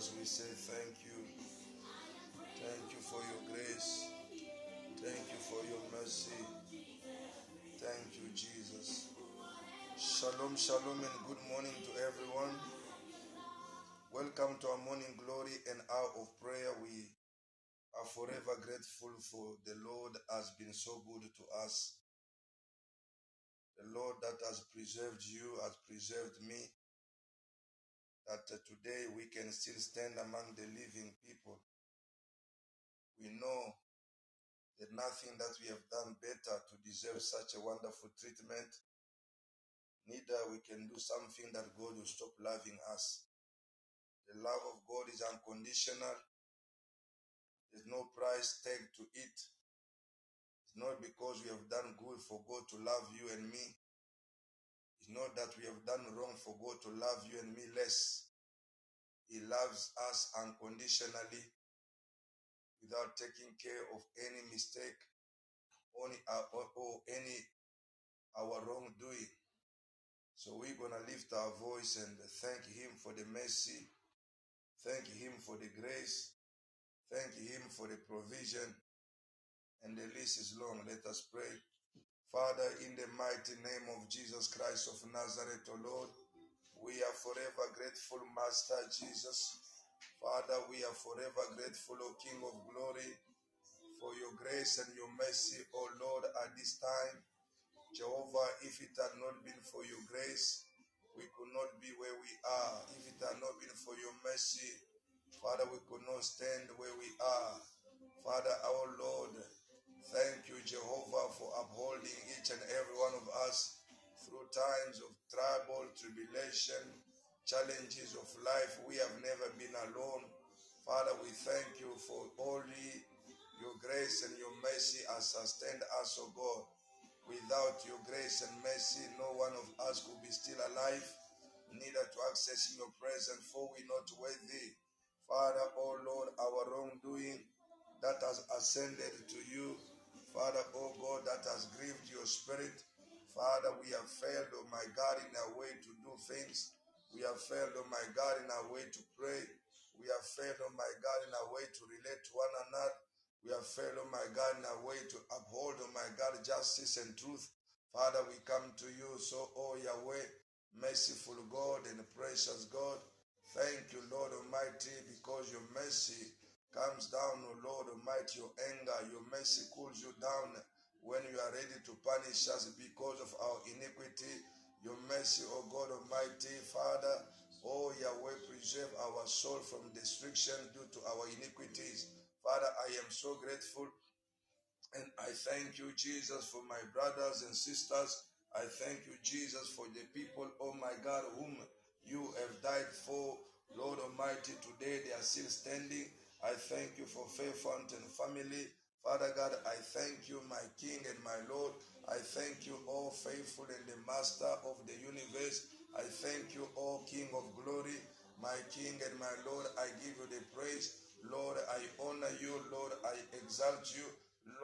Jesus, we say thank you. Thank you for your grace. Thank you for your mercy. Thank you, Jesus. Shalom, shalom, and good morning to everyone. Welcome to our morning glory and hour of prayer. We are forever grateful for the Lord has been so good to us. The Lord that has preserved you has preserved me. That uh, today we can still stand among the living people. We know that nothing that we have done better to deserve such a wonderful treatment. Neither we can do something that God will stop loving us. The love of God is unconditional. There's no price tag to it. It's not because we have done good for God to love you and me. It's not that we have done wrong for God to love you and me less. He loves us unconditionally without taking care of any mistake only our, uh, or, or any our wrongdoing. So we're gonna lift our voice and thank Him for the mercy, thank Him for the grace, thank Him for the provision, and the list is long. Let us pray. Father, in the mighty name of Jesus Christ of Nazareth, O Lord, we are forever grateful, Master Jesus. Father, we are forever grateful, O King of glory, for your grace and your mercy, O Lord, at this time. Jehovah, if it had not been for your grace, we could not be where we are. If it had not been for your mercy, Father, we could not stand where we are. Father, our Lord, thank you, Jehovah, for upholding each and every one of us through times of trouble, tribulation, challenges of life. We have never been alone. Father, we thank you for only your grace and your mercy has sustained us, O God. Without your grace and mercy, no one of us could be still alive, neither to access your presence, for we not worthy. Father, oh Lord, our wrongdoing that has ascended to you, Father, oh God, that has grieved your spirit. Father, we have failed, oh my God, in our way to do things. We have failed, oh my God, in our way to pray. We have failed, oh my God, in our way to relate to one another. We have failed, oh my God, in our way to uphold, oh my God, justice and truth. Father, we come to you, so, oh Yahweh, merciful God and precious God. Thank you, Lord Almighty, because your mercy comes down, oh Lord Almighty, your anger, your mercy cools you down when you are ready to punish us because of our iniquity. Your mercy, oh God Almighty, Father, oh Yahweh, preserve our soul from destruction due to our iniquities. Father, I am so grateful and I thank you, Jesus, for my brothers and sisters. I thank you, Jesus, for the people, oh my God, whom you have died for. Lord Almighty, today they are still standing. I thank you for Faith Fountain family. Father God, I thank you, my King and my Lord. I thank you, all faithful and the Master of the universe. I thank you, all King of glory, my King and my Lord. I give you the praise. Lord, I honor you. Lord, I exalt you.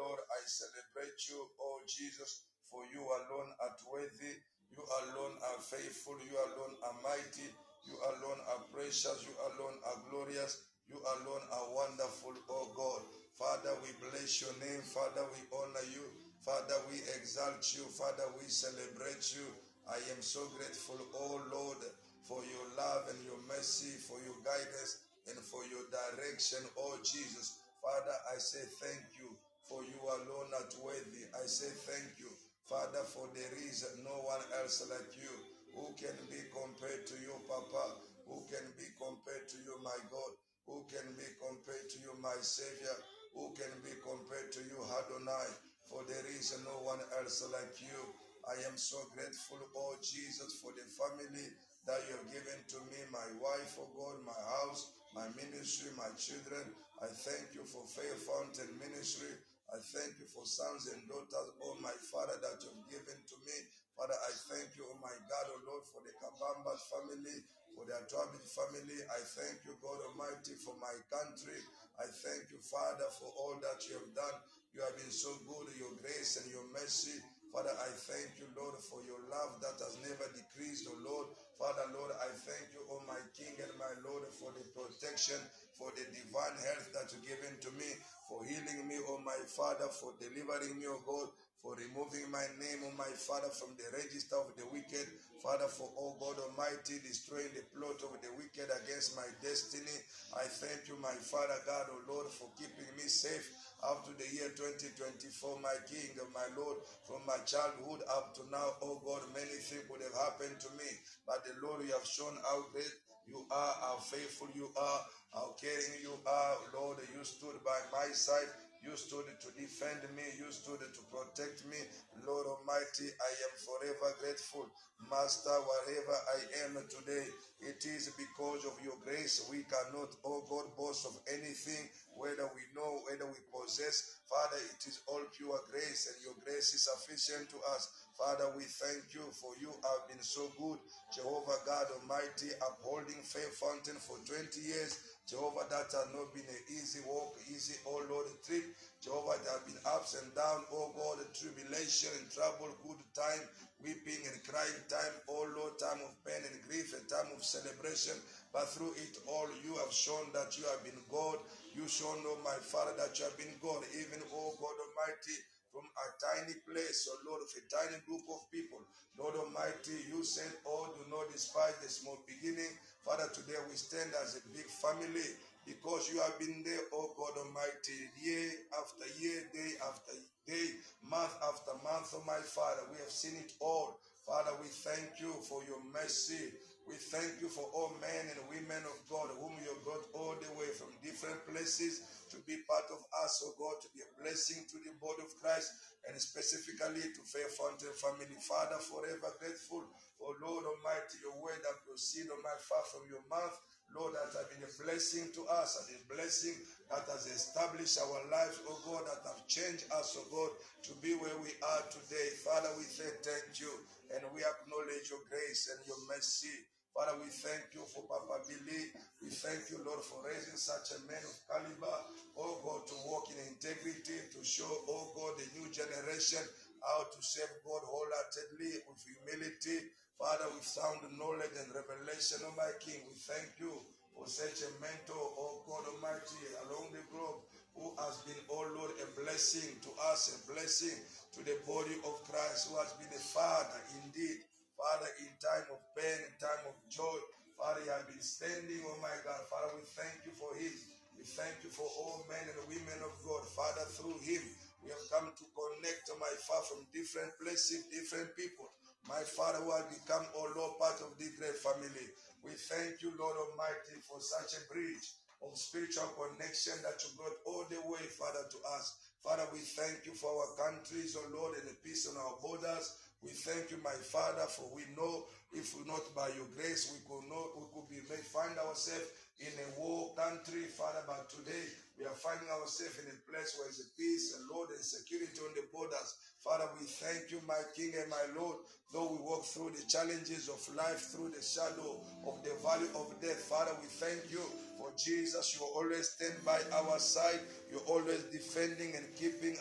Lord, I celebrate you, oh Jesus, for you alone are worthy. You alone are faithful. You alone are mighty. You alone are precious. You alone are glorious. You alone are wonderful, oh God. Father, we bless your name. Father, we honor you. Father, we exalt you. Father, we celebrate you. I am so grateful, oh Lord, for your love and your mercy, for your guidance and for your direction, oh Jesus. Father, I say thank you for you alone are worthy. I say thank you, Father, for there is no one else like you. Who can be compared to you, Papa? Who can be compared to you, my God? Who can be compared to you, my Savior. Who can be compared to you, Adonai? For there is no one else like you. I am so grateful, oh Jesus, for the family that you have given to me, my wife, oh God, my house, my ministry, my children. I thank you for Faith Fountain Ministry. I thank you for sons and daughters, oh my Father, that you've given to me. Father, I thank you, oh my God, oh Lord, for the Kabambas family, for the Atwabit family. I thank you, God Almighty, for my country. I thank you, Father, for all that you have done. You have been so good, your grace and your mercy. Father, I thank you, Lord, for your love that has never decreased, oh Lord. Father, Lord, I thank you, oh my King and my Lord, for the protection, for the divine health that you've given to me, for healing me, oh my Father, for delivering me, oh God, for removing my name, oh my Father, from the register of the wicked. Father, for oh God Almighty, destroying the plot of the wicked against my destiny. I thank you, my Father God, oh Lord, for keeping me safe up to the year 2024, my King, my Lord, from my childhood up to now, oh God, many things would have happened to me. But the Lord, you have shown how great you are, how faithful you are, how caring you are. Lord, you stood by my side. You stood to defend me. You stood to protect me. Lord Almighty, I am forever grateful. Master, wherever I am today, it is because of your grace. We cannot, oh God, boast of anything, whether we know, whether we possess. Father, it is all pure grace, and your grace is sufficient to us. Father, we thank you for you have been so good. Jehovah God Almighty, upholding Faith Fountain for 20 years. Jehovah, that has not been an easy walk, easy, oh Lord, trip. Jehovah, there have been ups and downs, oh God, tribulation and trouble, good time, weeping and crying time, oh Lord, time of pain and grief, and time of celebration. But through it all, you have shown that you have been God. You shown, oh my Father, that you have been God, even, oh God Almighty, from a tiny place, oh Lord, of a tiny group of people. Lord Almighty, you said, Oh, do not despise the small beginning. Father, today we stand as a big family because you have been there, oh God Almighty, year after year, day after day, month after month, oh my Father. We have seen it all. Father, we thank you for your mercy. We thank you for all men and women of God whom you brought all the way from different places to be part of us, oh God, to be a blessing to the body of Christ and specifically to Faith Fountain family. Father, forever grateful for Lord Almighty, your word that proceed, oh my Father, from your mouth. Lord, that have been a blessing to us and a blessing that has established our lives, oh God, that have changed us, oh God, to be where we are today. Father, we say thank you and we acknowledge your grace and your mercy. Father, we thank you for Papa Billy. We thank you, Lord, for raising such a man of caliber, oh God, to walk in integrity, to show, oh God, the new generation how to serve God wholeheartedly with humility. Father, with sound knowledge and revelation, oh my King, we thank you for such a mentor, oh God Almighty, along the globe, who has been, oh Lord, a blessing to us, a blessing to the body of Christ, who has been a father indeed. Father, in time of pain, in time of joy, Father, you have been standing, oh my God. Father, we thank you for him. We thank you for all men and women of God. Father, through him, we have come to connect, my Father, from different places, different people. My Father, who has become, oh Lord, part of this great family. We thank you, Lord Almighty, for such a bridge of spiritual connection that you brought all the way, Father, to us. Father, we thank you for our countries, oh Lord, and the peace on our borders. We thank you, my Father, for we know if not by your grace, we could not we could be may find ourselves in a war country, Father. But today we are finding ourselves in a place where there's peace and Lord and security on the borders. Father, we thank you, my King and my Lord. Though we walk through the challenges of life, through the shadow of the valley of death, Father, we thank you for Jesus. You always stand by our side. You're always defending and keeping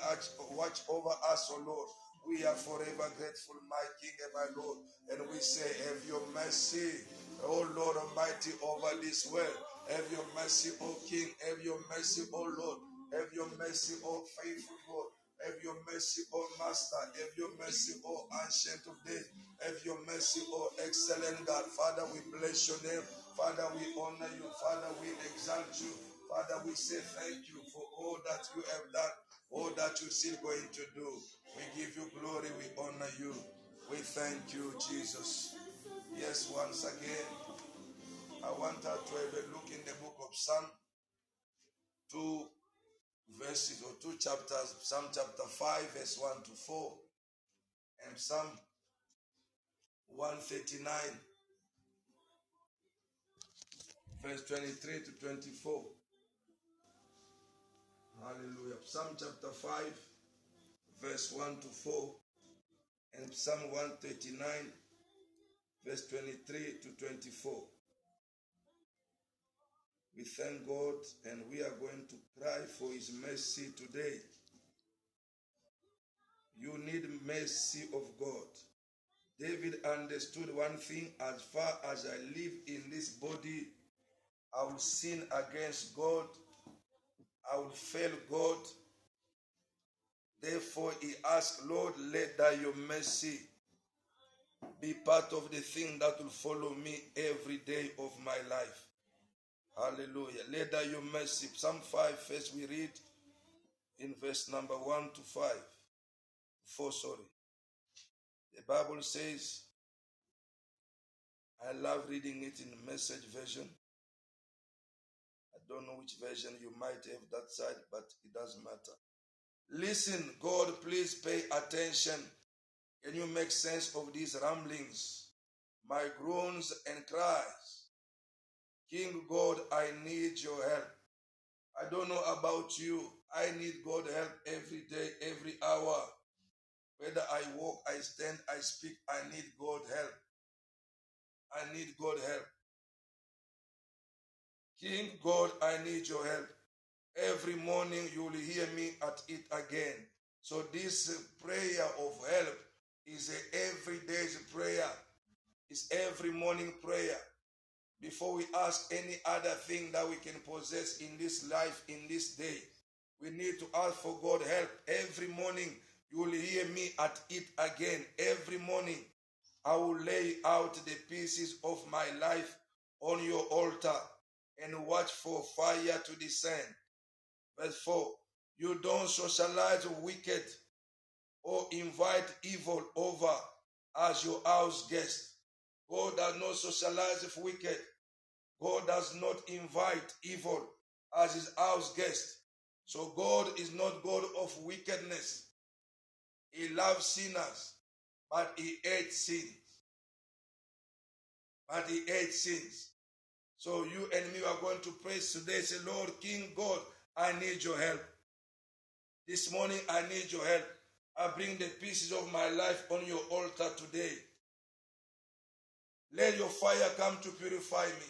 watch over us, O oh Lord. We are forever grateful, my King and my Lord. And we say, Have your mercy, O Lord Almighty, over this world. Have your mercy, O King. Have your mercy, O Lord. Have your mercy, O faithful God. Have your mercy, O Master. Have your mercy, O Ancient of Days. Have your mercy, O excellent God. Father, we bless your name. Father, we honor you. Father, we exalt you. Father, we say thank you for all that you have done, all that you're still going to do. We give you glory. We honor you. We thank you, Jesus. Yes, once again, I want us to have a look in the book of Psalm 2 verses or two chapters, Psalm chapter 5, verse 1 to 4, and Psalm 139, verse 23 to 24. Hallelujah. Psalm chapter 5, verse 1 to 4, and Psalm 139, verse 23 to 24. We thank God and we are going to cry for His mercy today. You need mercy of God. David understood one thing as far as I live in this body, I will sin against God, I will fail God. Therefore, he asked, Lord, let thy your mercy be part of the thing that will follow me every day of my life. Hallelujah. Let thy your mercy. Psalm 5, first we read in verse number 1 to 5. 4, sorry. The Bible says, I love reading it in the message version. I don't know which version you might have that side, but it doesn't matter. Listen, God, please pay attention. Can you make sense of these ramblings? My groans and cries. King God, I need your help. I don't know about you. I need God help every day, every hour. Whether I walk, I stand, I speak, I need God help. I need God help. King God, I need your help. Every morning you will hear me at it again. So this prayer of help is a everyday prayer. It's every morning prayer. Before we ask any other thing that we can possess in this life, in this day, we need to ask for God help. Every morning you will hear me at it again. Every morning I will lay out the pieces of my life on your altar and watch for fire to descend. Verse 4 You don't socialize wicked or invite evil over as your house guest. God does not socialize with wicked. God does not invite evil as his house guest. So God is not God of wickedness. He loves sinners, but he hates sins. But he hates sins. So you and me are going to praise today. Say, Lord, King God, I need your help. This morning, I need your help. I bring the pieces of my life on your altar today. Let your fire come to purify me.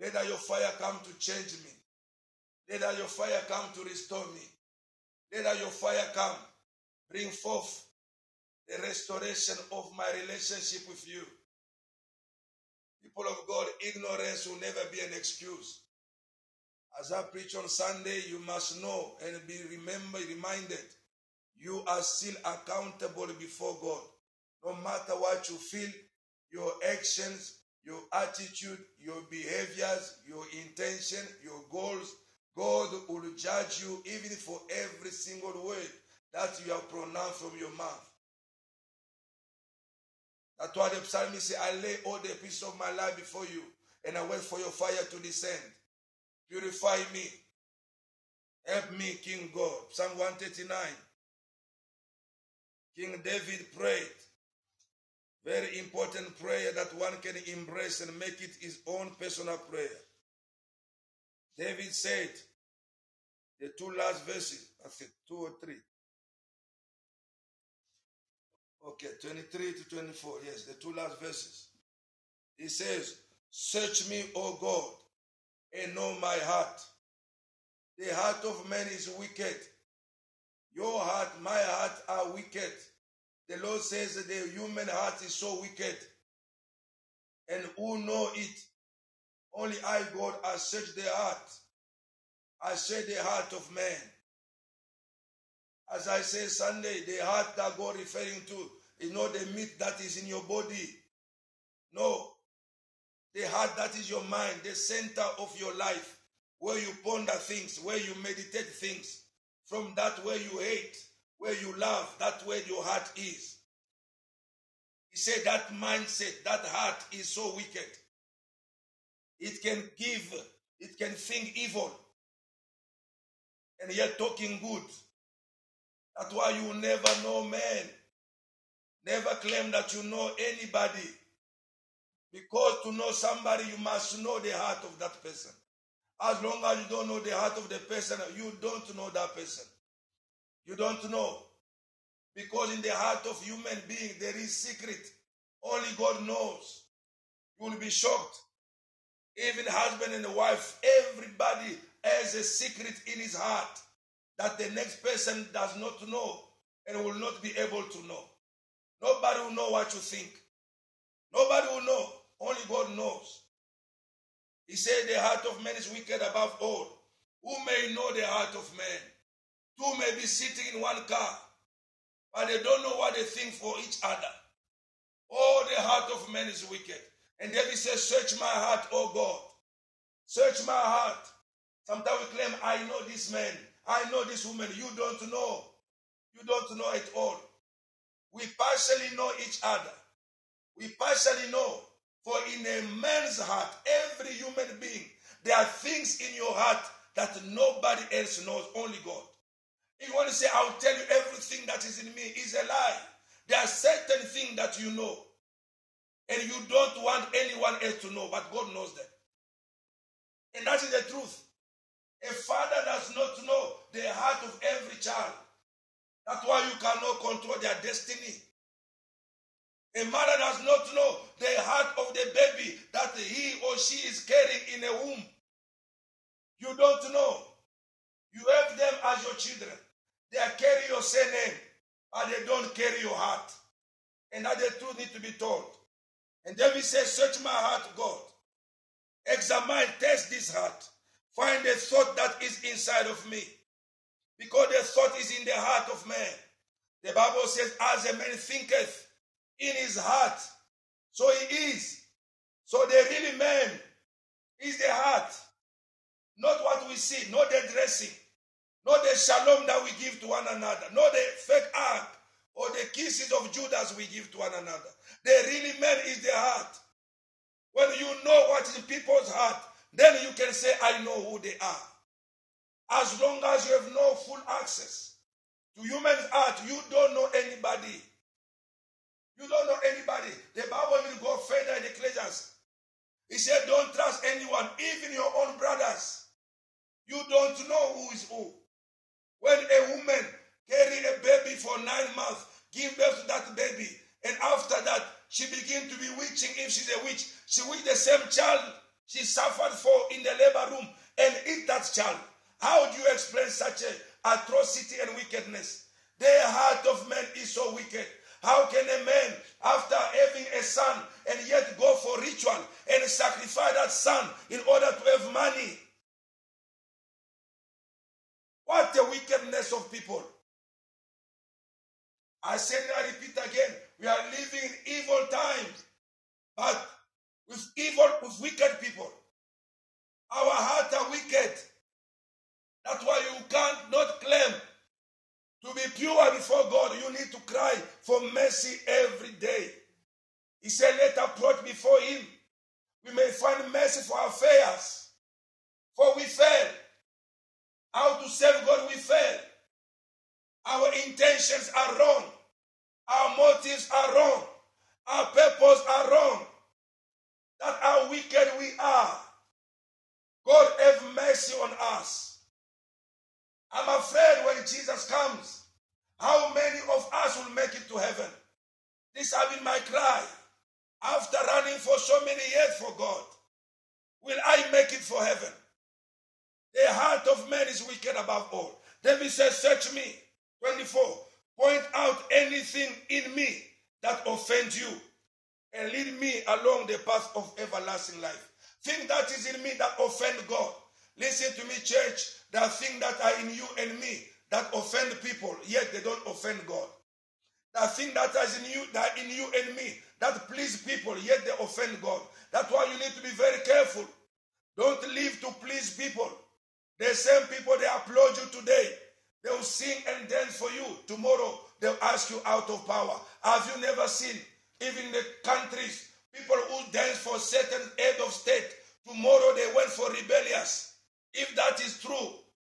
Let your fire come to change me. Let your fire come to restore me. Let your fire come, bring forth the restoration of my relationship with you. People of God, ignorance will never be an excuse. As I preach on Sunday, you must know and be remember, reminded, you are still accountable before God. No matter what you feel, your actions, your attitude, your behaviors, your intention, your goals, God will judge you even for every single word that you have pronounced from your mouth. That's why the psalmist said, I lay all the pieces of my life before you, and I wait for your fire to descend. Purify me. Help me, King God. Psalm 139. King David prayed. Very important prayer that one can embrace and make it his own personal prayer. David said, the two last verses, I think two or three. Okay, 23 to 24. Yes, the two last verses. He says, Search me, O God, and know my heart. The heart of man is wicked. Your heart, my heart are wicked. The Lord says that the human heart is so wicked. And who know it? Only I, God, I search the heart. I search the heart of man. As I say Sunday, the heart that God referring to is not the meat that is in your body. No. The heart that is your mind, the center of your life, where you ponder things, where you meditate things. From that where you hate, where you love, that where your heart is. He said that mindset, that heart is so wicked. It can give, it can think evil. and yet talking good. That's why you never know man. Never claim that you know anybody. Because to know somebody, you must know the heart of that person. As long as you don't know the heart of the person, you don't know that person. You don't know. Because in the heart of human being, there is secret. Only God knows. You will be shocked. Even husband and wife, everybody has a secret in his heart that the next person does not know and will not be able to know. Nobody will know what you think. Nobody will know. Only God knows. He said, The heart of man is wicked above all. Who may know the heart of man? Two may be sitting in one car, but they don't know what they think for each other. Oh, the heart of man is wicked. And David says, Search my heart, O God. Search my heart. Sometimes we claim, I know this man. I know this woman. You don't know. You don't know at all. We partially know each other. We partially know. For in a man's heart, every human being, there are things in your heart that nobody else knows, only God. If you want to say, I'll tell you everything that is in me, is a lie. There are certain things that you know, and you don't want anyone else to know, but God knows them. And that is the truth. A father does not know the heart of every child. That's why you cannot control their destiny. A mother does not know the heart of the baby that he or she is carrying in a womb. You don't know. You have them as your children. They carry your surname, but they don't carry your heart. And that the truth need to be told. And David says, Search my heart, God. Examine, test this heart. Find the thought that is inside of me. Because the thought is in the heart of man. The Bible says, As a man thinketh in his heart, so he is. So the really man is the heart. Not what we see, not the dressing, not the shalom that we give to one another, not the fake hug or the kisses of Judas we give to one another. The really man is the heart. When you know what is in people's heart, then you can say, I know who they are. As long as you have no full access to human heart, you don't know anybody. You don't know anybody. The Bible will go further in Ecclesiastes. He said, Don't trust anyone, even your own brothers. You don't know who is who. When a woman carry a baby for nine months, give birth to that baby, and after that, she begin to be witching. If she's a witch, she witch the same child she suffered for in the labor room and eat that child. How do you explain such a atrocity and wickedness? The heart of man is so wicked. How can a man, after having a son, and yet go for ritual and sacrifice that son in order to have money? What a wickedness of people. I said it, I repeat again. We are living in evil times, but with evil, with wicked people. Our hearts are wicked. That's why you can't not claim to be pure before God. You need to cry for mercy every day. He said, Let us approach before Him. We may find mercy for our failures. For we fail. How to serve God, we fail. Our intentions are wrong. Our motives are wrong. Our purpose are wrong. That how wicked we are. God have mercy on us. I'm afraid when Jesus comes, how many of us will make it to heaven? This has been my cry. After running for so many years for God, will I make it for heaven? The heart of man is wicked above all. David says, Search me. 24. Point out anything in me that offends you and lead me along the path of everlasting life. Think that is in me that offend God. Listen to me, church. There are things that are in you and me that offend people, yet they don't offend God. There are things that are in you, that in you and me that please people, yet they offend God. That's why you need to be very careful. Don't live to please people. The same people they applaud you today, they will sing and dance for you. Tomorrow they'll ask you out of power. Have you never seen, even the countries, people who dance for certain head of state, tomorrow they went for rebellious. If that is true,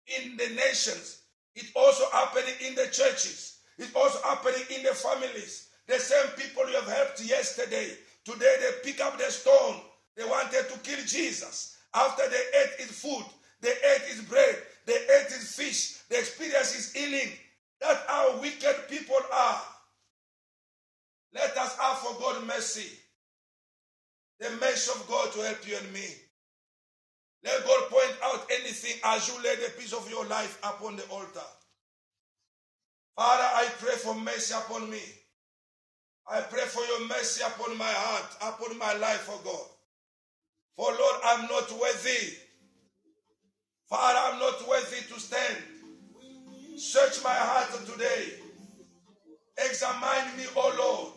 in the nations. It's also happening in the churches. It's also happening in the families. The same people you have helped yesterday, today they pick up the stone. They wanted to kill Jesus. After they ate his food, they ate his bread, they ate his fish, they experienced his healing. That's how wicked people are. Let us ask for God mercy. The mercy of God to help you and me. Let God point out anything as you lay the piece of your life upon the altar. Father, I pray for mercy upon me. I pray for your mercy upon my heart, upon my life, oh God. For Lord, I'm not worthy. Father, I'm not worthy to stand. Search my heart today. Examine me, O Lord.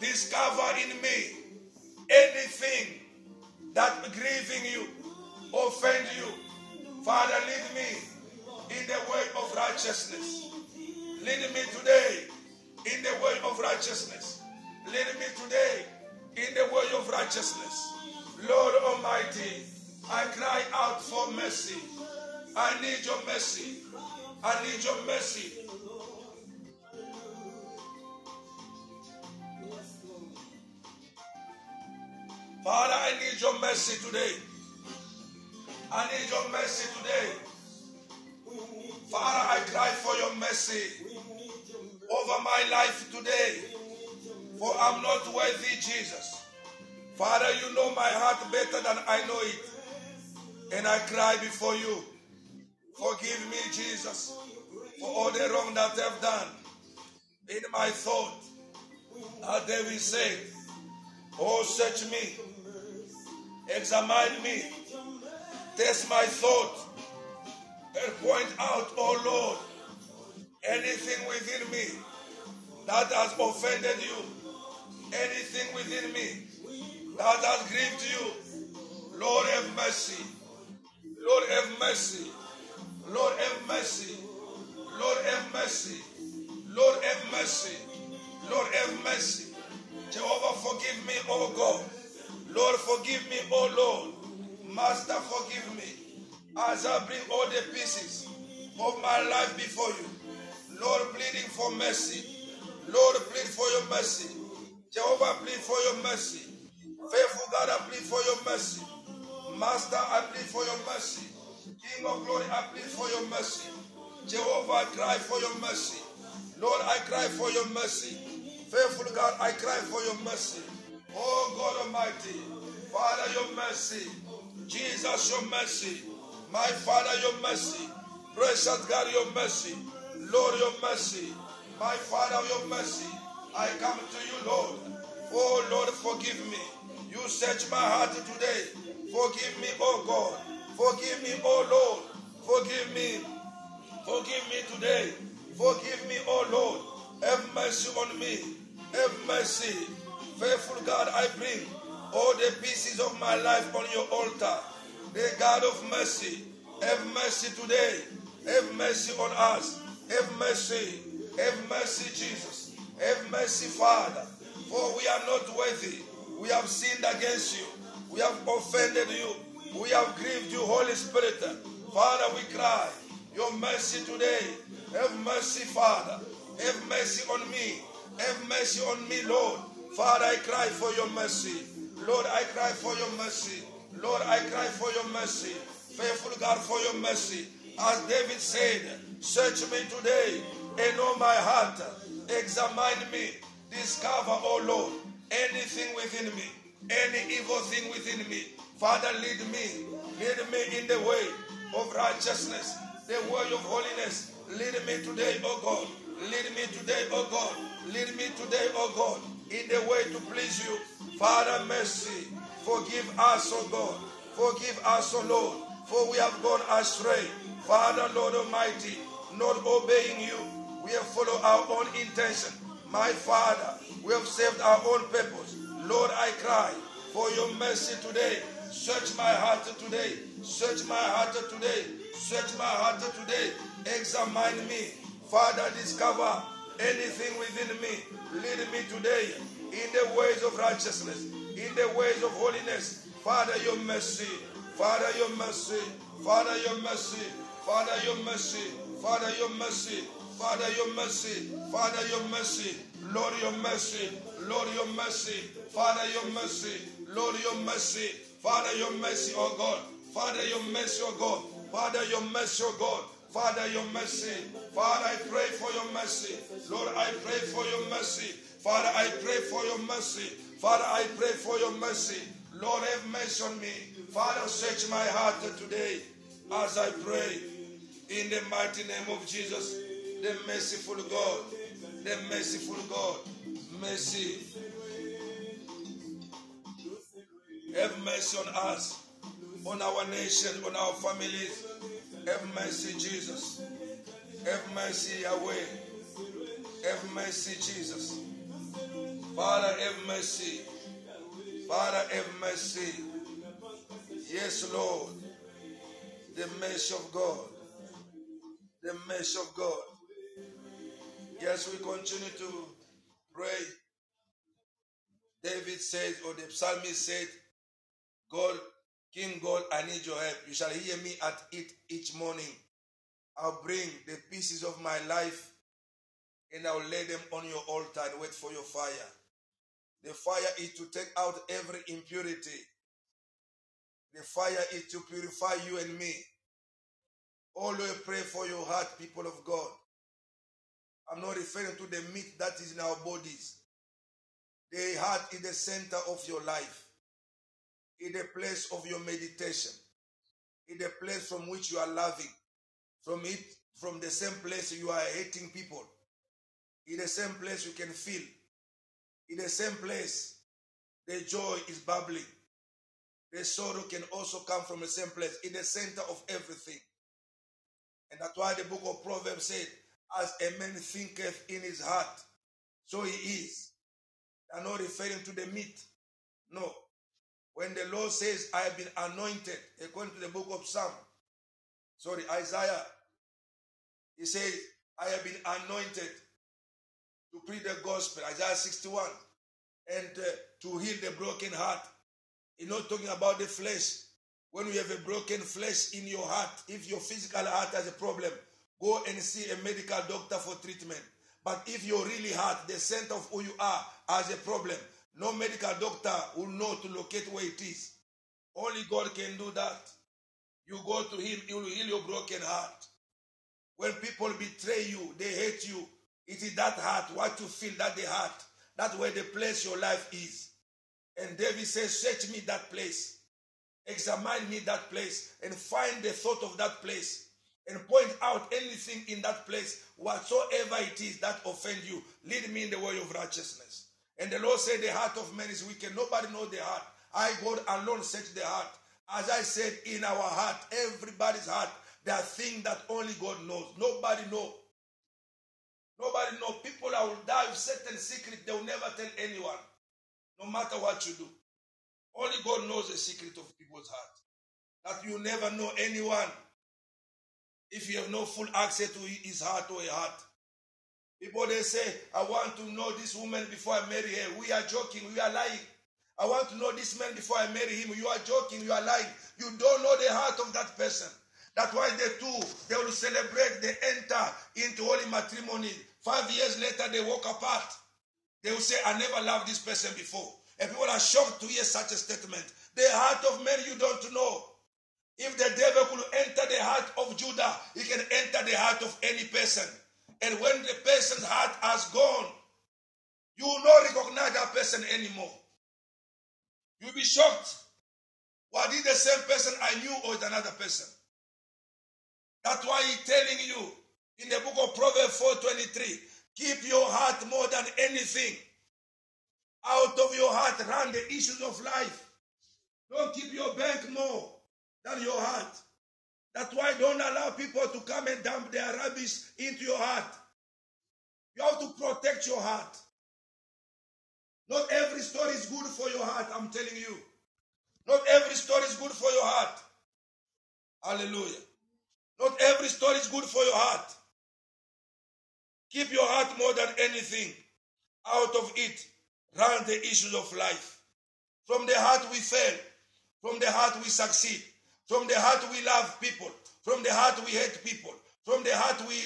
Discover in me anything that grieving you, offend you. Father, lead me in the way of righteousness. Lead me today in the way of righteousness. Lead me today in the way of righteousness. Lord Almighty, I cry out for mercy. I need your mercy. I need your mercy. Father, I need your mercy today. I need your mercy today. Father, I cry for your mercy over my life today. For I'm not worthy, Jesus. Father, you know my heart better than I know it. And I cry before you. Forgive me, Jesus, for all the wrong that I've done in my thought. As David said, Oh, search me, examine me, test my thought, and point out, oh Lord, anything within me that has offended you, anything within me that has grieved you, Lord have mercy. Lord have mercy. Lord have mercy. Lord have mercy. Lord have mercy. Lord have mercy. Jehovah, forgive me, oh God. Lord, forgive me, oh Lord. Master, forgive me as I bring all the pieces of my life before you. Lord, pleading for mercy. Lord, plead for your mercy. Jehovah, plead for your mercy. Faithful God, I plead for your mercy. Master, I plead for your mercy. King of glory, I plead for your mercy. Jehovah, I cry for your mercy. Lord, I cry for your mercy. Faithful God, I cry for your mercy. Oh God Almighty, Father, your mercy. Jesus, your mercy. My Father, your mercy. Precious God, your mercy. Lord, your mercy. My Father, your mercy. I come to you, Lord. Oh Lord, forgive me. You search my heart today. Forgive me, oh God. Forgive me, oh Lord. Forgive me. Forgive me today. Forgive me, oh Lord. Have mercy on me. Have mercy. Faithful God, I bring all the pieces of my life on your altar. The God of mercy, have mercy today. Have mercy on us. Have mercy. Have mercy, Jesus. Have mercy, Father. For we are not worthy. We have sinned against you. We have offended you. We have grieved you, Holy Spirit. Father, we cry. Your mercy today. Have mercy, Father. Have mercy on me. Have mercy on me, Lord. Father, I cry for your mercy. Lord, I cry for your mercy. Lord, I cry for your mercy. Faithful God, for your mercy. As David said, search me today and know my heart. Examine me. Discover, oh Lord, anything within me, any evil thing within me. Father, lead me. Lead me in the way of righteousness, the way of holiness. Lead me today, oh God. Lead me today, oh God. Lead me today, oh God, in the way to please you. Father, mercy. Forgive us, oh God. Forgive us, oh Lord, for we have gone astray. Father, Lord Almighty, not obeying you. We have followed our own intention. My Father, we have saved our own purpose. Lord, I cry for your mercy today. Search my heart today. Search my heart today. Search my heart today. Examine me. Father, discover anything within me. Lead me today in the ways of righteousness, in the ways of holiness. Father, your mercy. Father, your mercy. Father, your mercy. Father, your mercy. Father, your mercy. Father, your mercy. Father, your mercy. Lord, your mercy. Lord, your mercy. Father, your mercy. Lord, your mercy. Father, your mercy, oh God. Father, your mercy, oh God. Father, your mercy, oh God. Father, your mercy. Father, I pray for your mercy. Lord, I pray for your mercy. Father, I pray for your mercy. Father, I pray for your mercy. Lord, have mercy on me. Father, search my heart today as I pray. In the mighty name of Jesus, the merciful God, the merciful God, mercy. Have mercy on us, on our nation, on our families. Have mercy, Jesus. Have mercy, Yahweh. Have mercy, Jesus. Father, have mercy. Father, have mercy. Yes, Lord. The mercy of God. The mercy of God. Yes, we continue to pray. David said, or the psalmist said, God, King God, I need your help. You shall hear me at it each morning. I'll bring the pieces of my life and I'll lay them on your altar and wait for your fire. The fire is to take out every impurity. The fire is to purify you and me. Always pray for your heart, people of God. I'm not referring to the meat that is in our bodies. The heart is the center of your life. In the place of your meditation. In the place from which you are loving. From it, from the same place you are hating people. In the same place you can feel. In the same place, the joy is bubbling. The sorrow can also come from the same place, in the center of everything. And that's why the book of Proverbs said, As a man thinketh in his heart, so he is. Are not referring to the meat. No. When the Lord says, I have been anointed, according to the book of Psalm, sorry, Isaiah, he says, I have been anointed to preach the gospel, Isaiah 61, and uh, to heal the broken heart. He's not talking about the flesh. When you have a broken flesh in your heart, if your physical heart has a problem, go and see a medical doctor for treatment. But if your really heart, the center of who you are, has a problem, no medical doctor will know to locate where it is. Only God can do that. You go to Him, He will heal your broken heart. When people betray you, they hate you, it is that heart, what you feel, that the heart. That's where the place your life is. And David says, Search me that place. Examine me that place and find the thought of that place and point out anything in that place, whatsoever it is that offend you. Lead me in the way of righteousness. And the Lord said, The heart of man is wicked. Nobody knows the heart. I, God alone, search the heart. As I said, in our heart, everybody's heart, there are things that only God knows. Nobody knows. Nobody knows. People that will die with certain secret, they will never tell anyone no matter what you do. Only God knows the secret of people's heart. That you never know anyone if you have no full access to his heart or her heart. People they say, I want to know this woman before I marry her. We are joking, we are lying. I want to know this man before I marry him. You are joking, you are lying. You don't know the heart of that person. That's why the two, they will celebrate, they enter into holy matrimony. Five years later, they walk apart. They will say, I never loved this person before. And people are shocked to hear such a statement. The heart of man you don't know. If the devil could enter the heart of Judas, he can enter the heart of any person. And when the person's heart has gone, you will not recognize that person anymore. You'll be shocked. Was it the same person I knew or is another person? That's why he's telling you in the book of Proverbs 4:23, keep your heart more than anything. Out of your heart run the issues of life. Don't keep your bank more than your heart. That's why don't allow people to come and dump their rubbish into your heart. You have to protect your heart. Not every story is good for your heart, I'm telling you. Not every story is good for your heart. Hallelujah. Not every story is good for your heart. Keep your heart more than anything. Out of it, run the issues of life. From the heart we fail. From the heart we succeed. From the heart we love people. From the heart we hate people. From the heart we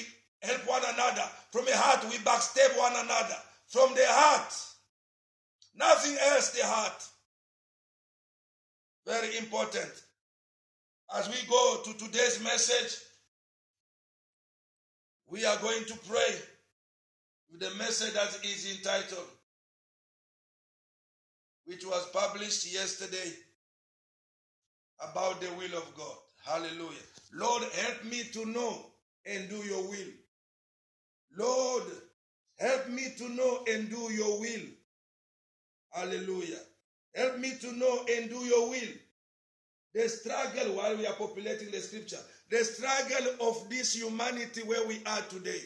help one another. From the heart we backstab one another. From the heart. Nothing else, the heart. Very important. As we go to today's message, we are going to pray with the message that is entitled, which was published yesterday about the will of God. Hallelujah. Lord, help me to know and do your will. Lord, help me to know and do your will. Hallelujah. Help me to know and do your will. The struggle while we are populating the scripture, the struggle of this humanity where we are today,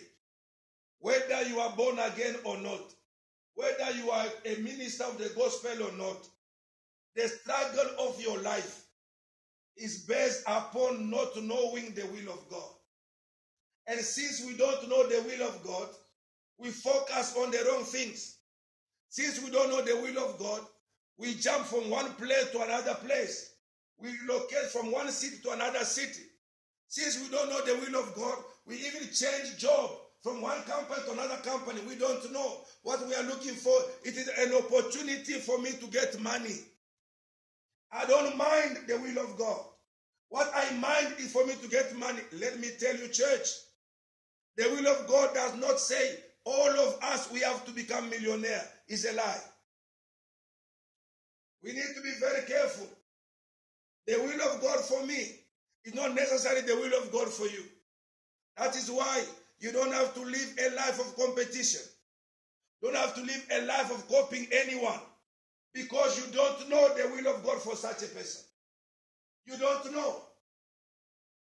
whether you are born again or not, whether you are a minister of the gospel or not, the struggle of your life is based upon not knowing the will of God. And since we don't know the will of God, we focus on the wrong things. Since we don't know the will of God, we jump from one place to another place. We relocate from one city to another city. Since we don't know the will of God, we even change job from one company to another company. We don't know what we are looking for. It is an opportunity for me to get money. I don't mind the will of God. What I mind is for me to get money. Let me tell you, church, the will of God does not say all of us we have to become millionaire. Is a lie. We need to be very careful. The will of God for me is not necessarily the will of God for you. That is why you don't have to live a life of competition. Don't have to live a life of copying anyone because you don't know the will of God for such a person. You don't know.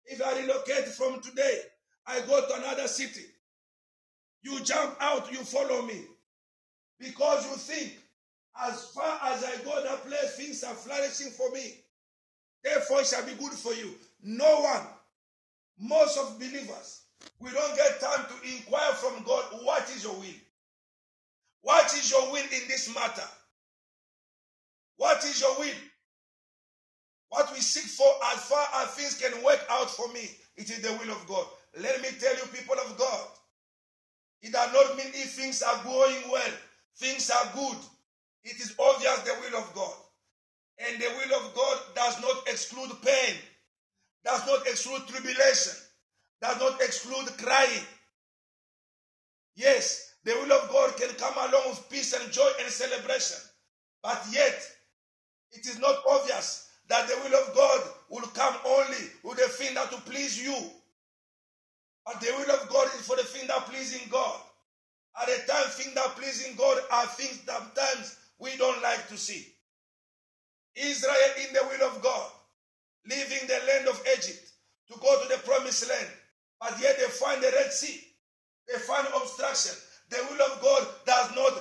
If I relocate from today, I go to another city. You jump out, you follow me. Because you think, as far as I go that place, things are flourishing for me. Therefore, it shall be good for you. No one, most of believers, we don't get time to inquire from God, what is your will? What is your will in this matter? What is your will? What we seek for as far as things can work out for me, it is the will of God. Let me tell you, people of God, it does not mean if things are going well, things are good. It is obvious the will of God. And the will of God does not exclude pain, does not exclude tribulation, does not exclude crying. Yes, the will of God can come along with peace and joy and celebration. But yet, it is not obvious that the will of God will come only with the thing that to please you. But the will of God is for the thing that pleasing God. At the time, things that pleasing God are things that sometimes we don't like to see. Israel in the will of God, leaving the land of Egypt to go to the promised land. But yet they find the Red Sea. They find obstruction. The will of God does not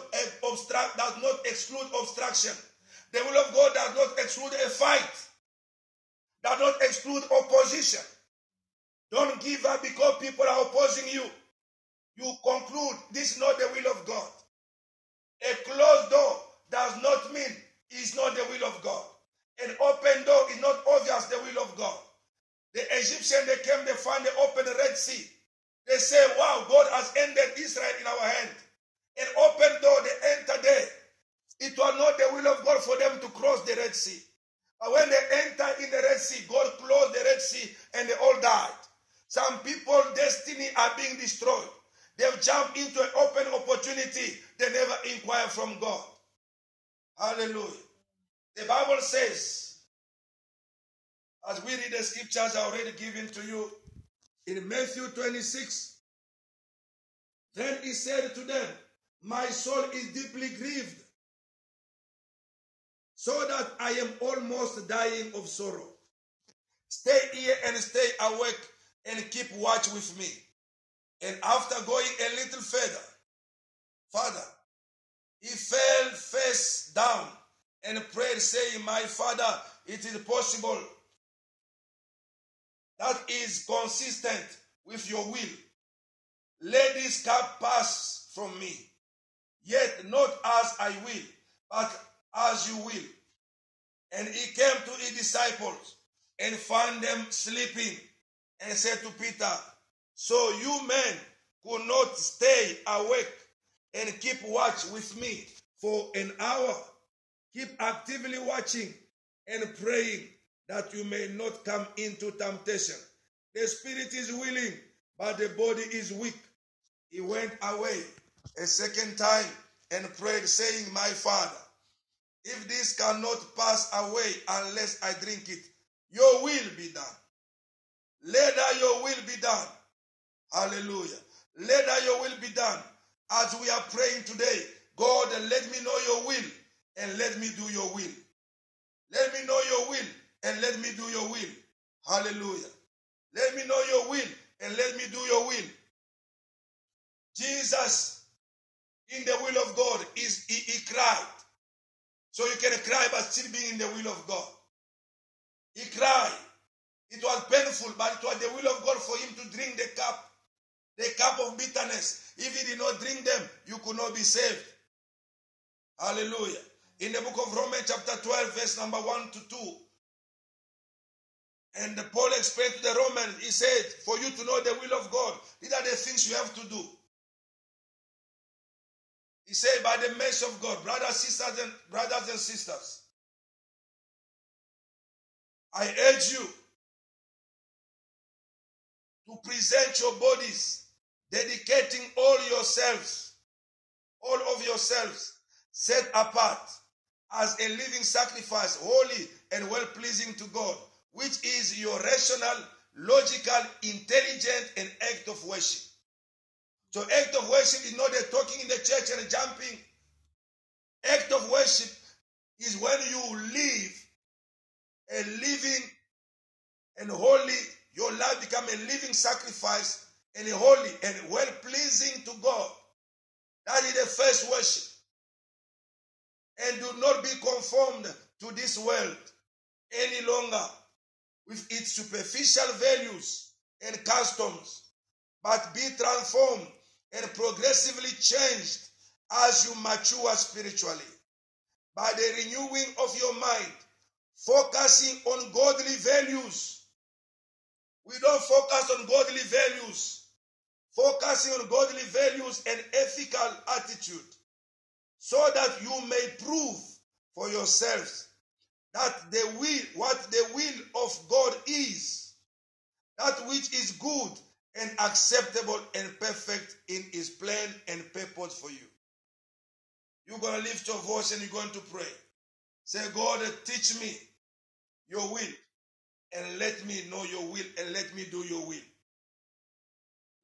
obstruct, does not exclude obstruction. The will of God does not exclude a fight, does not exclude opposition. Don't give up because people are opposing you. You conclude this is not the will of God. A closed door does not mean it's not the will of God. An open door is not obvious the will of God. The Egyptians, they came, they found the open Red Sea. They say, wow, God has ended Israel in our hand. An open door, they enter there. It was not the will of God for them to cross the Red Sea. But when they enter in the Red Sea, God closed the Red Sea and they all died. Some people, destiny are being destroyed. They've jumped into an open opportunity. They never inquire from God. Hallelujah. The Bible says, as we read the scriptures already given to you in Matthew 26, then he said to them, My soul is deeply grieved, so that I am almost dying of sorrow. Stay here and stay awake and keep watch with me. And after going a little further, Father, he fell face down and prayed, saying, My Father, it is possible. That is consistent with your will. Let this cup pass from me. Yet not as I will, but as you will. And he came to his disciples and found them sleeping and said to Peter, So you men could not stay awake and keep watch with me for an hour. Keep actively watching and praying that you may not come into temptation. The spirit is willing, but the body is weak. He went away a second time and prayed, saying, My father, if this cannot pass away unless I drink it, your will be done. Let that your will be done. Hallelujah. Let that your will be done. As we are praying today, God, let me know your will and let me do your will. Let me know your will and let me do your will. Hallelujah. Let me know your will and let me do your will. Jesus, in the will of God, is he, he cried. So you can cry but still being in the will of God. He cried. It was painful, but it was the will of God for him to drink the cup, the cup of bitterness. If he did not drink them, you could not be saved. Hallelujah. In the book of Romans, chapter 12, verse number 1 to 2. And Paul explained to the Romans, he said, For you to know the will of God, these are the things you have to do. He said, By the mercy of God, brothers, sisters, and brothers and sisters, I urge you to present your bodies, dedicating all yourselves, all of yourselves, set apart as a living sacrifice, holy and well pleasing to God, which is your rational, logical, intelligent, and act of worship. So, act of worship is not a talking in the church and jumping. Act of worship is when you live a living and holy, your life become a living sacrifice and holy and well pleasing to God. That is the first worship. And do not be conformed to this world any longer with its superficial values and customs, but be transformed and progressively changed as you mature spiritually. By the renewing of your mind, focusing on godly values. We don't focus on godly values, focusing on godly values and ethical attitude, so that you may prove for yourselves that the will, what the will of God is, that which is good and acceptable and perfect in his plan and purpose for you. You're going to lift your voice and you're going to pray. Say, God, teach me your will and let me know your will and let me do your will.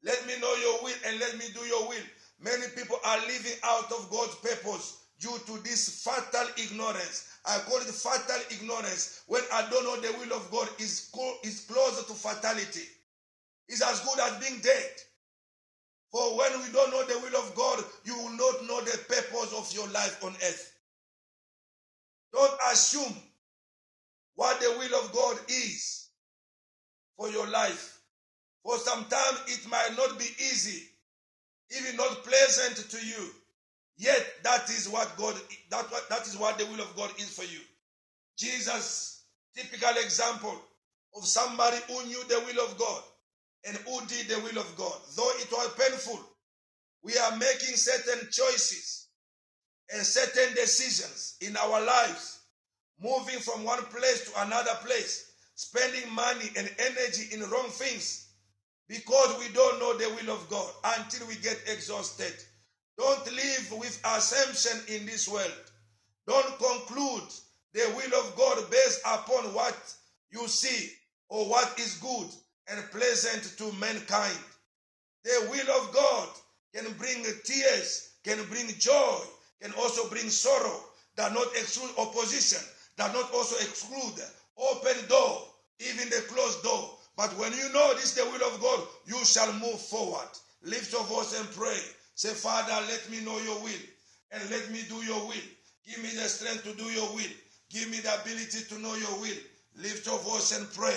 Let me know your will and let me do your will. Many people are living out of God's purpose due to this fatal ignorance. I call it fatal ignorance. When I don't know the will of God, is is closer to fatality. It's as good as being dead. For when we don't know the will of God, you will not know the purpose of your life on earth. Don't assume what the will of God is for your life. For sometimes it might not be easy, even not pleasant to you. Yet that is what God that, what that is what the will of God is for you. Jesus, typical example of somebody who knew the will of God and who did the will of God. Though it was painful, we are making certain choices and certain decisions in our lives, moving from one place to another place, spending money and energy in wrong things because we don't know the will of God until we get exhausted. Don't live with assumption in this world. Don't conclude the will of God based upon what you see or what is good and pleasant to mankind. The will of God can bring tears, can bring joy, can also bring sorrow, does not exclude opposition, does not also exclude open door, even the closed door. But when you know this is the will of God, you shall move forward. Lift your voice and pray. Say, Father, let me know your will and let me do your will. Give me the strength to do your will. Give me the ability to know your will. Lift your voice and pray.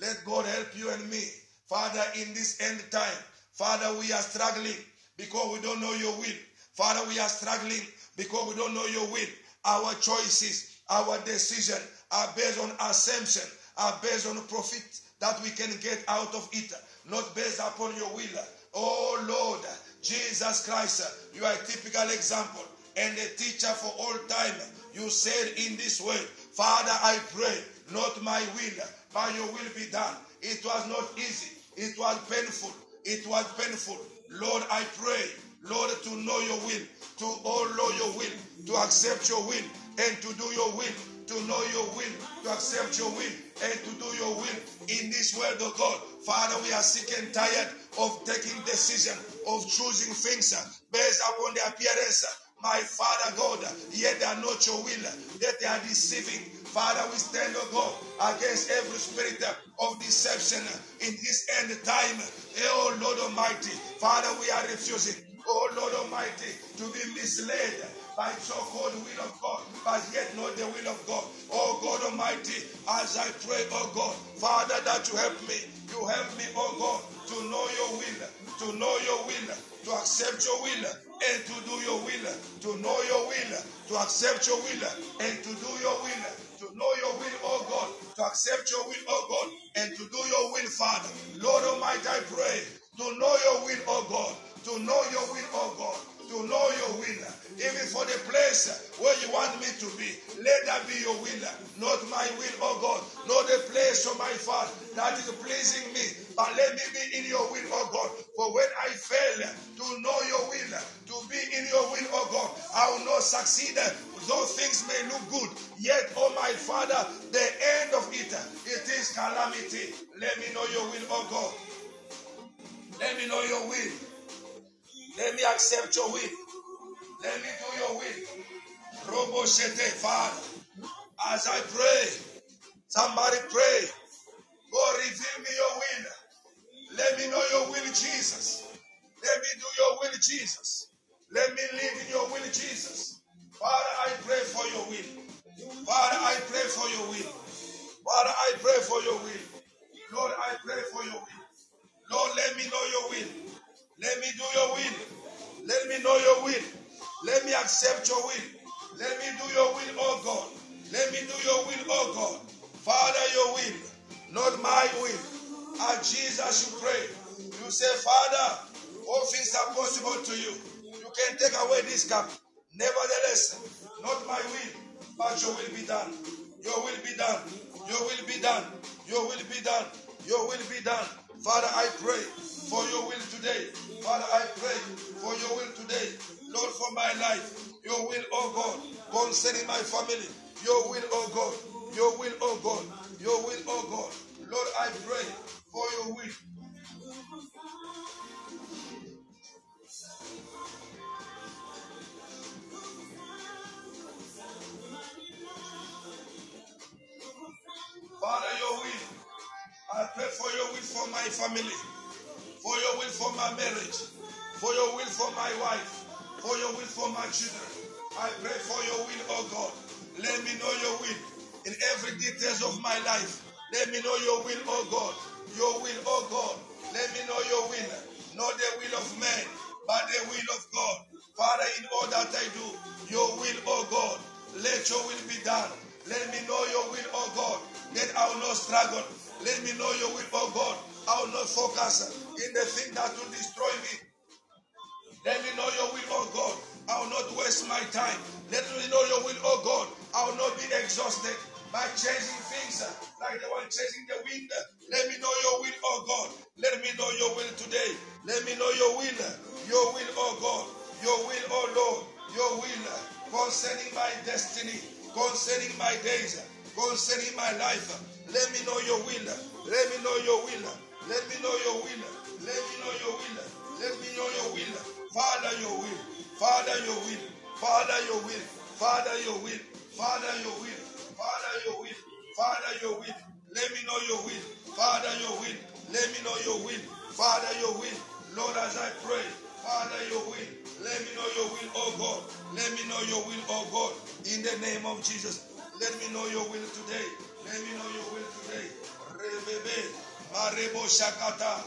Let God help you and me. Father, in this end time, Father, we are struggling because we don't know your will. Father, we are struggling because we don't know your will. Our choices, our decision are based on assumption, are based on profit that we can get out of it, not based upon your will. Oh Lord, Jesus Christ, you are a typical example and a teacher for all time. You said in this word, Father, I pray, not my will, but your will be done. It was not easy. It was painful. It was painful. Lord, I pray, Lord, to know your will, to all know your will, to accept your will, and to do your will, to know your will, to accept your will, and to do your will in this world, oh God. Father, we are sick and tired of taking decision, of choosing things uh, based upon the appearance. Uh, my Father God, uh, yet they are not your will, yet they are deceiving. Father, we stand, oh God, against every spirit of deception in this end time. Oh Lord Almighty, Father, we are refusing, oh Lord Almighty, to be misled by so-called will of God, but yet not the will of God. Oh God Almighty, as I pray, oh God, Father, that you help me. You help me, oh God, to know your will, to know your will, to accept your will, and to do your will, to know your will, to accept your will, and to do your will, to know your will, oh God, to accept your will, oh God, and to do your will, Father. Lord Almighty, I pray to know your will, oh God, to know your will, oh God, to know your will, even for the place where you want me to be. Let that be your will, not my will, oh God, not the place, of my Father, that is pleasing me, but let me be in your will, oh God. For when I fail to know your will, to be in your will, oh God, I will not succeed. Though things may look good, yet, oh my Father, the end of it, it is calamity. Let me know your will, oh God. Let me know your will. Let me accept your will. Let me do your will. Robo Shete, Father. As I pray, somebody pray. God, reveal me your will. Let me know your will, Jesus. Let me do your will, Jesus. Let me live in your will, Jesus. Father, I pray for your will. Father, I pray for your will. Father, I pray for your will. Lord, I pray for your will. Lord, let me know your will. Let me do your will. Let me know your will. Let me accept your will. Let me do your will, oh God. Let me do your will, oh God. Father, your will, not my will. As Jesus, you pray. You say, Father, all things are possible to you. You can take away this cup. Nevertheless, not my will, but your will be done. Your will be done. Your will be done. Your will be done. Your will be done. Father, I pray for your will today. Father, I pray for your will today. Lord, for my life. Your will, oh God, concerning my family. Your will, oh God. Your will, oh God. Your will, oh God. Lord, I pray for your will. I pray for your will for my family, for your will for my marriage, for your will for my wife, for your will for my children. I pray for your will, oh God. Let me know your will in every details of my life. Let me know your will, oh God. Your will, oh God. Let me know your will. Not the will of man, but the will of God. Father, in all that I do, your will, oh God. Let your will be done. Let me know your will, oh God. Then I will not struggle. Let me know your will, oh God. I will not focus in the thing that will destroy me. Let me know your will, oh God. I will not waste my time. Let me know your will, oh God. I will not be exhausted by chasing things like the one chasing the wind. Let me know your will, oh God. Let me know your will today. Let me know your will. Your will, oh God. Your will, oh Lord. Your will concerning my destiny, concerning my days, concerning my life. Let me know your will. Let me know your will. Let me know your will. Let me know your will. Let me know your will. Father, your will. Father, your will. Father, your will. Father, your will. Father, your will. Father, your will. Father, your will. Let me know your will. Father, your will. Let me know your will. Father, your will. Lord, as I pray, Father, your will. Let me know your will, oh God. Let me know your will, oh God. In the name of Jesus. Let me know your will today. Let me know your will today. Rebebe, Marebo Shakata,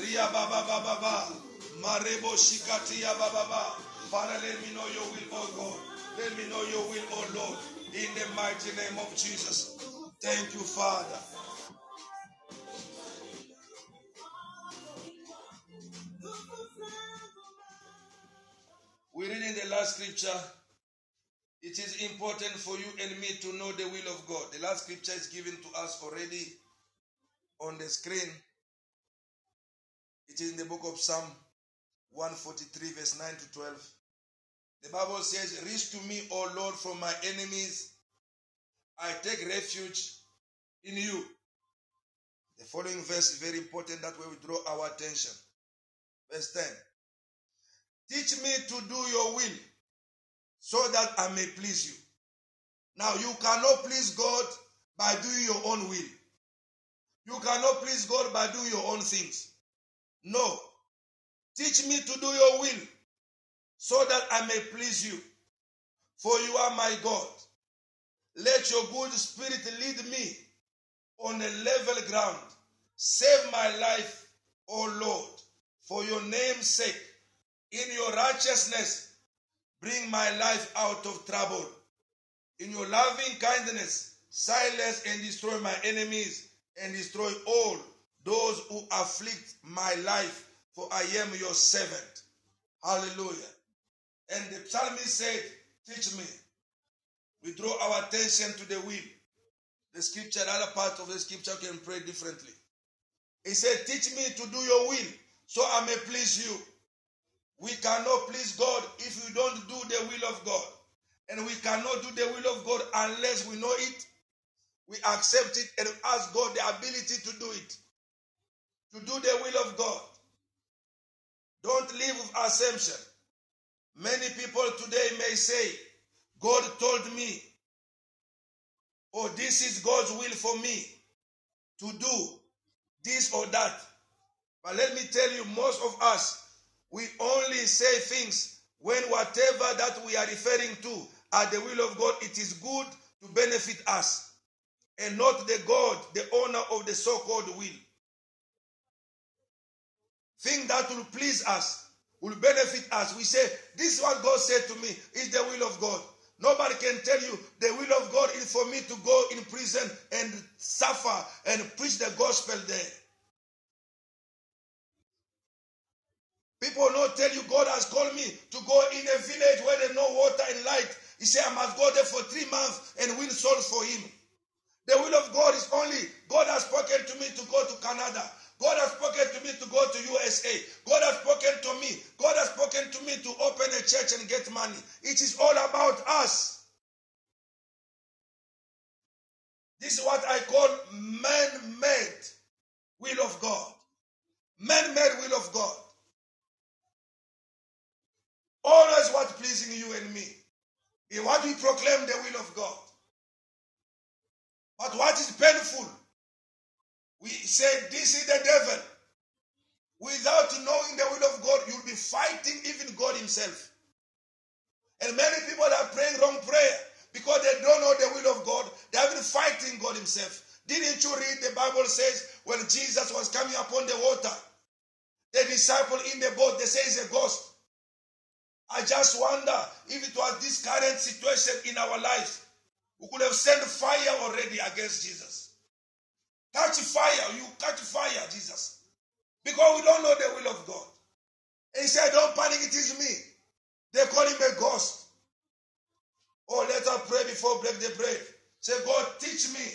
Ria Baba Baba Baba, Marebo shikati Baba Baba. Father, let me know your will, oh God. Let me know your will, oh Lord. In the mighty name of Jesus. Thank you, Father. We read in the last scripture it is important for you and me to know the will of God. The last scripture is given to us already on the screen. It is in the book of Psalm 143, verse 9 to 12. The Bible says, Reach to me, O Lord, from my enemies. I take refuge in you. The following verse is very important that way we draw our attention. Verse 10. Teach me to do your will so that I may please you. Now, you cannot please God by doing your own will. You cannot please God by doing your own things. No. Teach me to do your will so that I may please you. For you are my God. Let your good spirit lead me on a level ground. Save my life, O Lord, for your name's sake. In your righteousness, bring my life out of trouble. In your loving kindness, silence and destroy my enemies and destroy all those who afflict my life, for I am your servant. Hallelujah. And the psalmist said, Teach me. We draw our attention to the will. The scripture, other part of the scripture can pray differently. He said, Teach me to do your will so I may please you. We cannot please God if we don't do the will of God. And we cannot do the will of God unless we know it, we accept it, and ask God the ability to do it. To do the will of God. Don't live with assumption. Many people today may say, God told me, or oh, this is God's will for me to do this or that. But let me tell you, most of us, we only say things when whatever that we are referring to are the will of God, it is good to benefit us and not the God, the owner of the so called will. Thing that will please us, will benefit us. We say, This is what God said to me, is the will of God. Nobody can tell you the will of God is for me to go in prison and suffer and preach the gospel there. People not tell you God has called me to go in a village where there's no water and light. He said, I must go there for three months and win souls for him. The will of God is only God has spoken to me to go to Canada. God has spoken to me to go to USA. God has spoken to me. God has spoken to me to open a church and get money. It is all about us. This is what I call man-made will of God. Man-made will of God. Always what pleasing you and me. In what we proclaim the will of God. But what is painful we say this is the devil. Without knowing the will of God, you'll be fighting even God Himself. And many people are praying wrong prayer because they don't know the will of God. They have been fighting God Himself. Didn't you read the Bible says when Jesus was coming upon the water, the disciple in the boat, they say it's a ghost. I just wonder if it was this current situation in our life, we could have sent fire already against Jesus. Catch fire. You catch fire, Jesus. Because we don't know the will of God. And he said, Don't panic, it is me. They call him a ghost. Oh, let us pray before break the bread. Say, God, teach me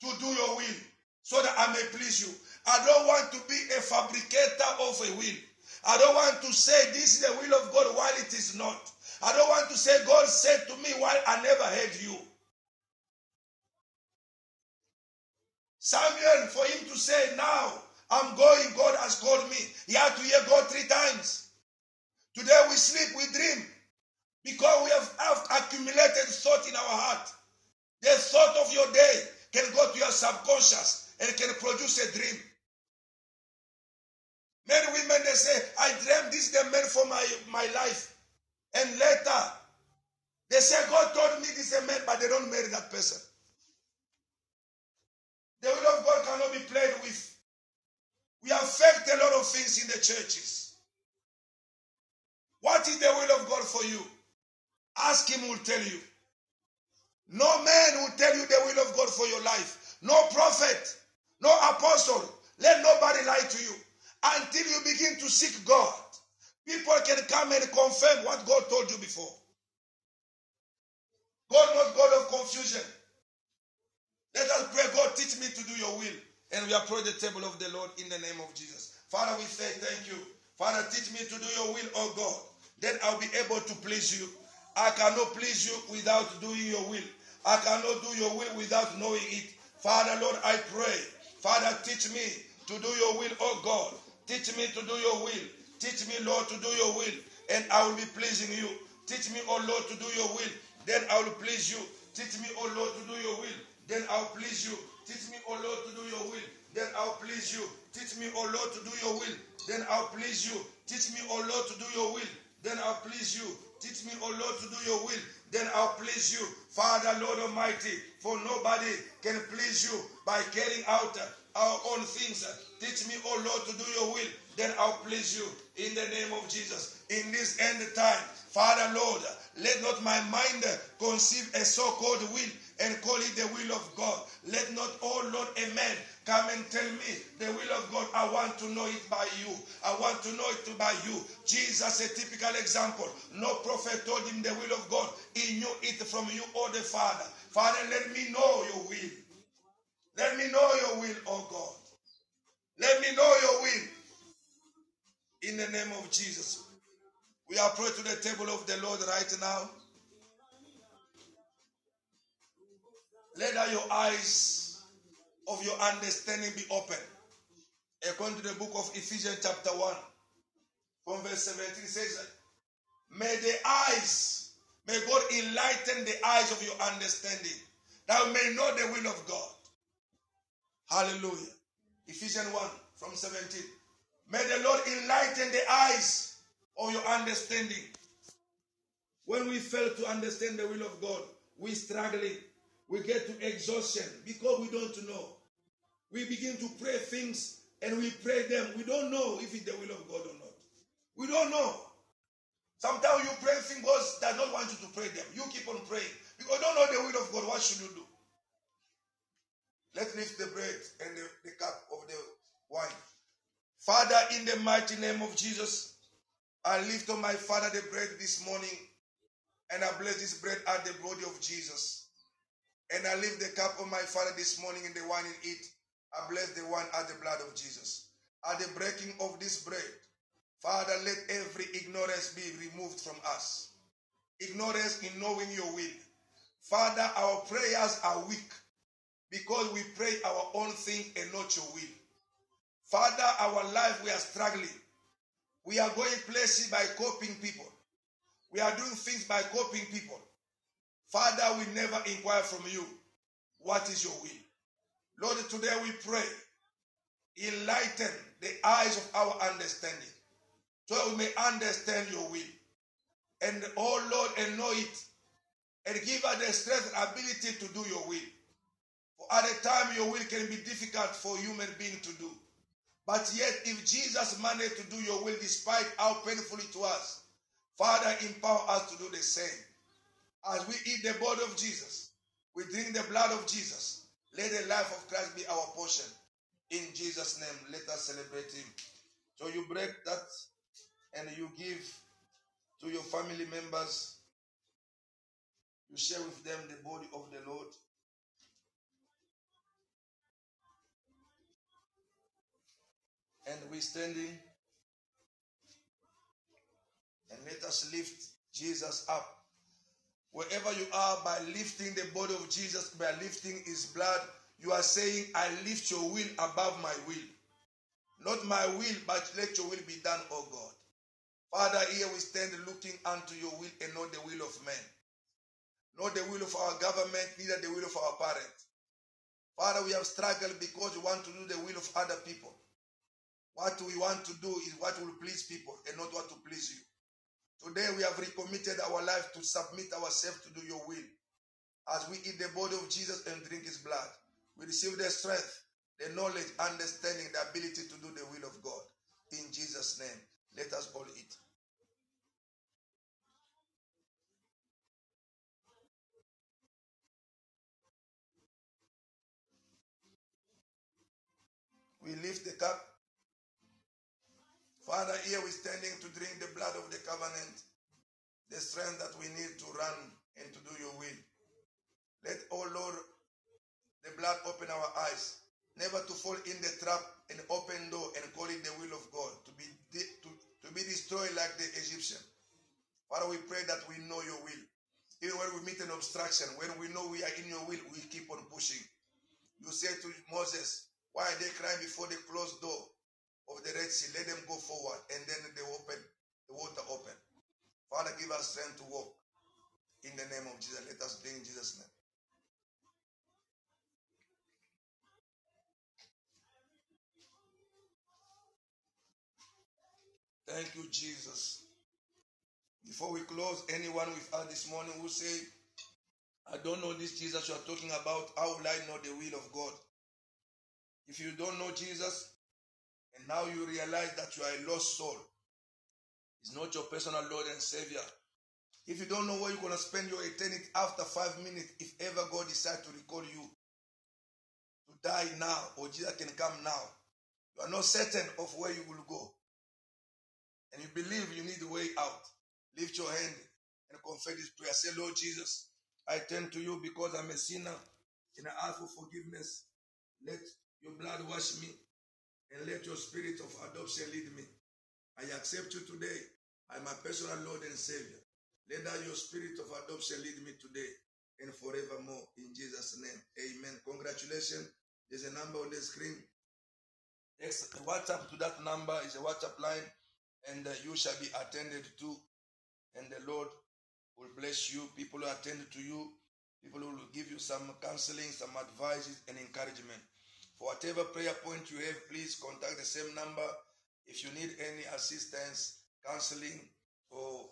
to do your will so that I may please you. I don't want to be a fabricator of a will. I don't want to say this is the will of God while it is not. I don't want to say God said to me while I never heard you. Samuel, for him to say, Now I'm going, God has called me. He had to hear God three times. Today we sleep, we dream, because we have, have accumulated thought in our heart. The thought of your day can go to your subconscious and can produce a dream. Many women they say, I dreamed this is the man for my, my life. And later, they say, God told me this is a man, but they don't marry that person. The will of God cannot be played with. We affect a lot of things in the churches. What is the will of God for you? Ask Him, will tell you. No man will tell you the will of God for your life. No prophet, no apostle. Let nobody lie to you until you begin to seek God. People can come and confirm what God told you before. God not God of confusion. Let us pray, God, teach me to do your will. And we approach the table of the Lord in the name of Jesus. Father, we say thank you. Father, teach me to do your will, oh God. Then I'll be able to please you. I cannot please you without doing your will. I cannot do your will without knowing it. Father, Lord, I pray. Father, teach me to do your will, oh God. Teach me to do your will. Teach me, Lord, to do your will, and I will be pleasing you. Teach me, oh Lord, to do your will, then I will please you. Teach me, oh Lord, to do your will, then I'll please you. Teach me, oh Lord, to do your will, then I'll please you. Teach me, oh Lord, to do your will, then I'll please you. Teach me, oh Lord, to do your will, then I'll please you. Teach me, oh Lord, to do your will, then I'll please you. Father, Lord Almighty, for nobody can please you by carrying out our own things. Teach me, oh Lord, to do your will, then I'll please you in the name of Jesus. In this end time, Father, Lord, let not my mind conceive a so called will and call it the will of God. Let not, oh Lord, a man come and tell me the will of God. I want to know it by you. I want to know it by you. Jesus, a typical example. No prophet told him the will of God. He knew it from you or the Father. Father, let me know your will. Let me know your will, oh God. Let me know your will. In the name of Jesus. We are approach to the table of the Lord right now. Let your eyes of your understanding be open. According to the book of Ephesians, chapter 1, from verse 17, says, May the eyes, may God enlighten the eyes of your understanding, that you may know the will of God. Hallelujah. Ephesians 1 from 17. May the Lord enlighten the eyes of your understanding. When we fail to understand the will of God, we struggling. We get to exhaustion because we don't know. We begin to pray things and we pray them. We don't know if it's the will of God or not. We don't know. Sometimes you pray things God does not want you to pray them. You keep on praying because you don't know the will of God. What should you do? Let's lift the bread and the, the cup of the wine. Father, in the mighty name of Jesus, I lift on my Father the bread this morning, and I bless this bread at the body of Jesus. And I lift the cup of my Father this morning in the wine in it. I bless the wine at the blood of Jesus. At the breaking of this bread, Father, let every ignorance be removed from us. Ignorance in knowing your will. Father, our prayers are weak because we pray our own thing and not your will. Father, our life we are struggling. We are going places by coping people. We are doing things by coping people. Father, we never inquire from you. What is your will? Lord, today we pray. Enlighten the eyes of our understanding so that we may understand your will. And oh Lord, and know it. And give us the strength and ability to do your will. For at a time your will can be difficult for human being to do. But yet, if Jesus managed to do your will despite how painful it was, Father, empower us to do the same. As we eat the body of Jesus, we drink the blood of Jesus. Let the life of Christ be our portion. In Jesus' name, let us celebrate Him. So you break that and you give to your family members. You share with them the body of the Lord. And we're standing. And let us lift Jesus up. Wherever you are, by lifting the body of Jesus, by lifting his blood, you are saying, I lift your will above my will. Not my will, but let your will be done, O God. Father, here we stand looking unto your will and not the will of men. Not the will of our government, neither the will of our parents. Father, we have struggled because we want to do the will of other people. What we want to do is what will please people and not what to please you. Today we have recommitted our life to submit ourselves to do your will. As we eat the body of Jesus and drink his blood, we receive the strength, the knowledge, understanding, the ability to do the will of God. In Jesus' name, let us all eat. We lift the cup Father, here we're standing to drink the blood of the covenant, the strength that we need to run and to do your will. Let, oh Lord, the blood open our eyes, never to fall in the trap and open door and call it the will of God, to be, to, to be destroyed like the Egyptian. Father, we pray that we know your will. Even when we meet an obstruction, when we know we are in your will, we keep on pushing. You said to Moses, Why are they crying before the closed door of the Red Sea? Let them go forward. And then they open, the water open. Father, give us strength to walk in the name of Jesus. Let us pray in Jesus' name. Thank you, Jesus. Before we close, anyone with us this morning who say, I don't know this Jesus you are talking about, how will I know the will of God? If you don't know Jesus, and now you realize that you are a lost soul, He's not your personal Lord and Savior. If you don't know where you're going to spend your eternity after five minutes, if ever God decides to recall you to die now, or Jesus can come now, you are not certain of where you will go. And you believe you need a way out. Lift your hand and confess this prayer. Say, Lord Jesus, I turn to you because I'm a sinner and I ask for forgiveness. Let your blood wash me and let your spirit of adoption lead me. I accept you today. I'm my personal Lord and Savior. Let that your spirit of adoption lead me today and forevermore. In Jesus' name, amen. Congratulations. There's a number on the screen. WhatsApp to that number is a WhatsApp line, and uh, you shall be attended to. And the Lord will bless you. People will attend to you. People will give you some counseling, some advices, and encouragement. For whatever prayer point you have, please contact the same number. If you need any assistance, counseling, or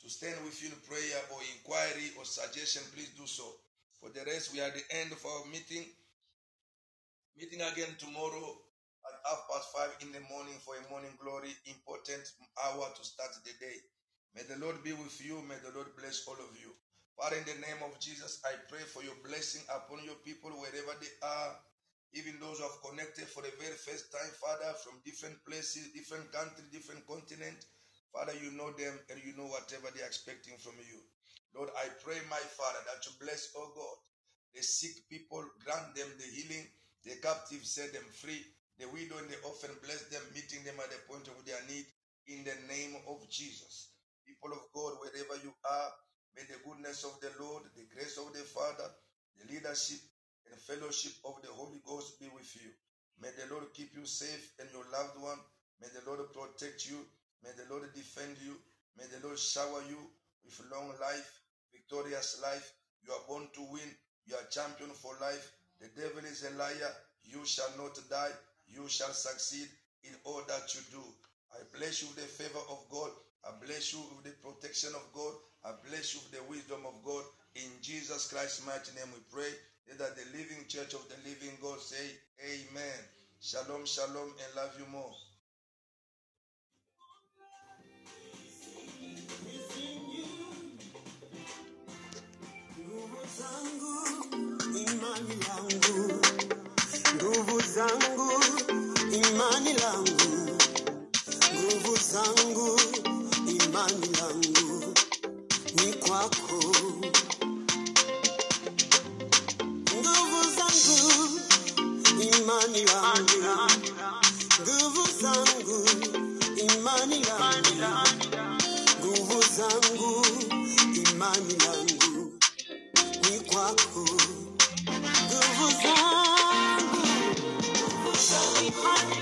to stand with you in prayer or inquiry or suggestion, please do so. For the rest, we are at the end of our meeting. Meeting again tomorrow at half past five in the morning for a morning glory, important hour to start the day. May the Lord be with you. May the Lord bless all of you. Father, in the name of Jesus, I pray for your blessing upon your people wherever they are, even those who have connected for the very first time, Father, from different places, different countries, different continents. Father, you know them and you know whatever they're expecting from you. Lord, I pray, my Father, that you bless, oh God, the sick people, grant them the healing, the captives set them free, the widow and the orphan, bless them, meeting them at the point of their need, in the name of Jesus. People of God, wherever you are, may the goodness of the Lord, the grace of the Father, the leadership and fellowship of the Holy Ghost be with you. May the Lord keep you safe and your loved one. May the Lord protect you. May the Lord defend you. May the Lord shower you with long life, victorious life. You are born to win. You are champion for life. The devil is a liar. You shall not die. You shall succeed in all that you do. I bless you with the favor of God. I bless you with the protection of God. I bless you with the wisdom of God. In Jesus Christ's mighty name we pray. That the living church of the living God say, Amen. Shalom, shalom, and love you more. Nguvu zangu, imani langu, nguvu zangu, imani langu, ni kwako. imani Manila, nguvu zangu, Manila, yangu, nguvu zangu, imani yangu ni zangu, zangu,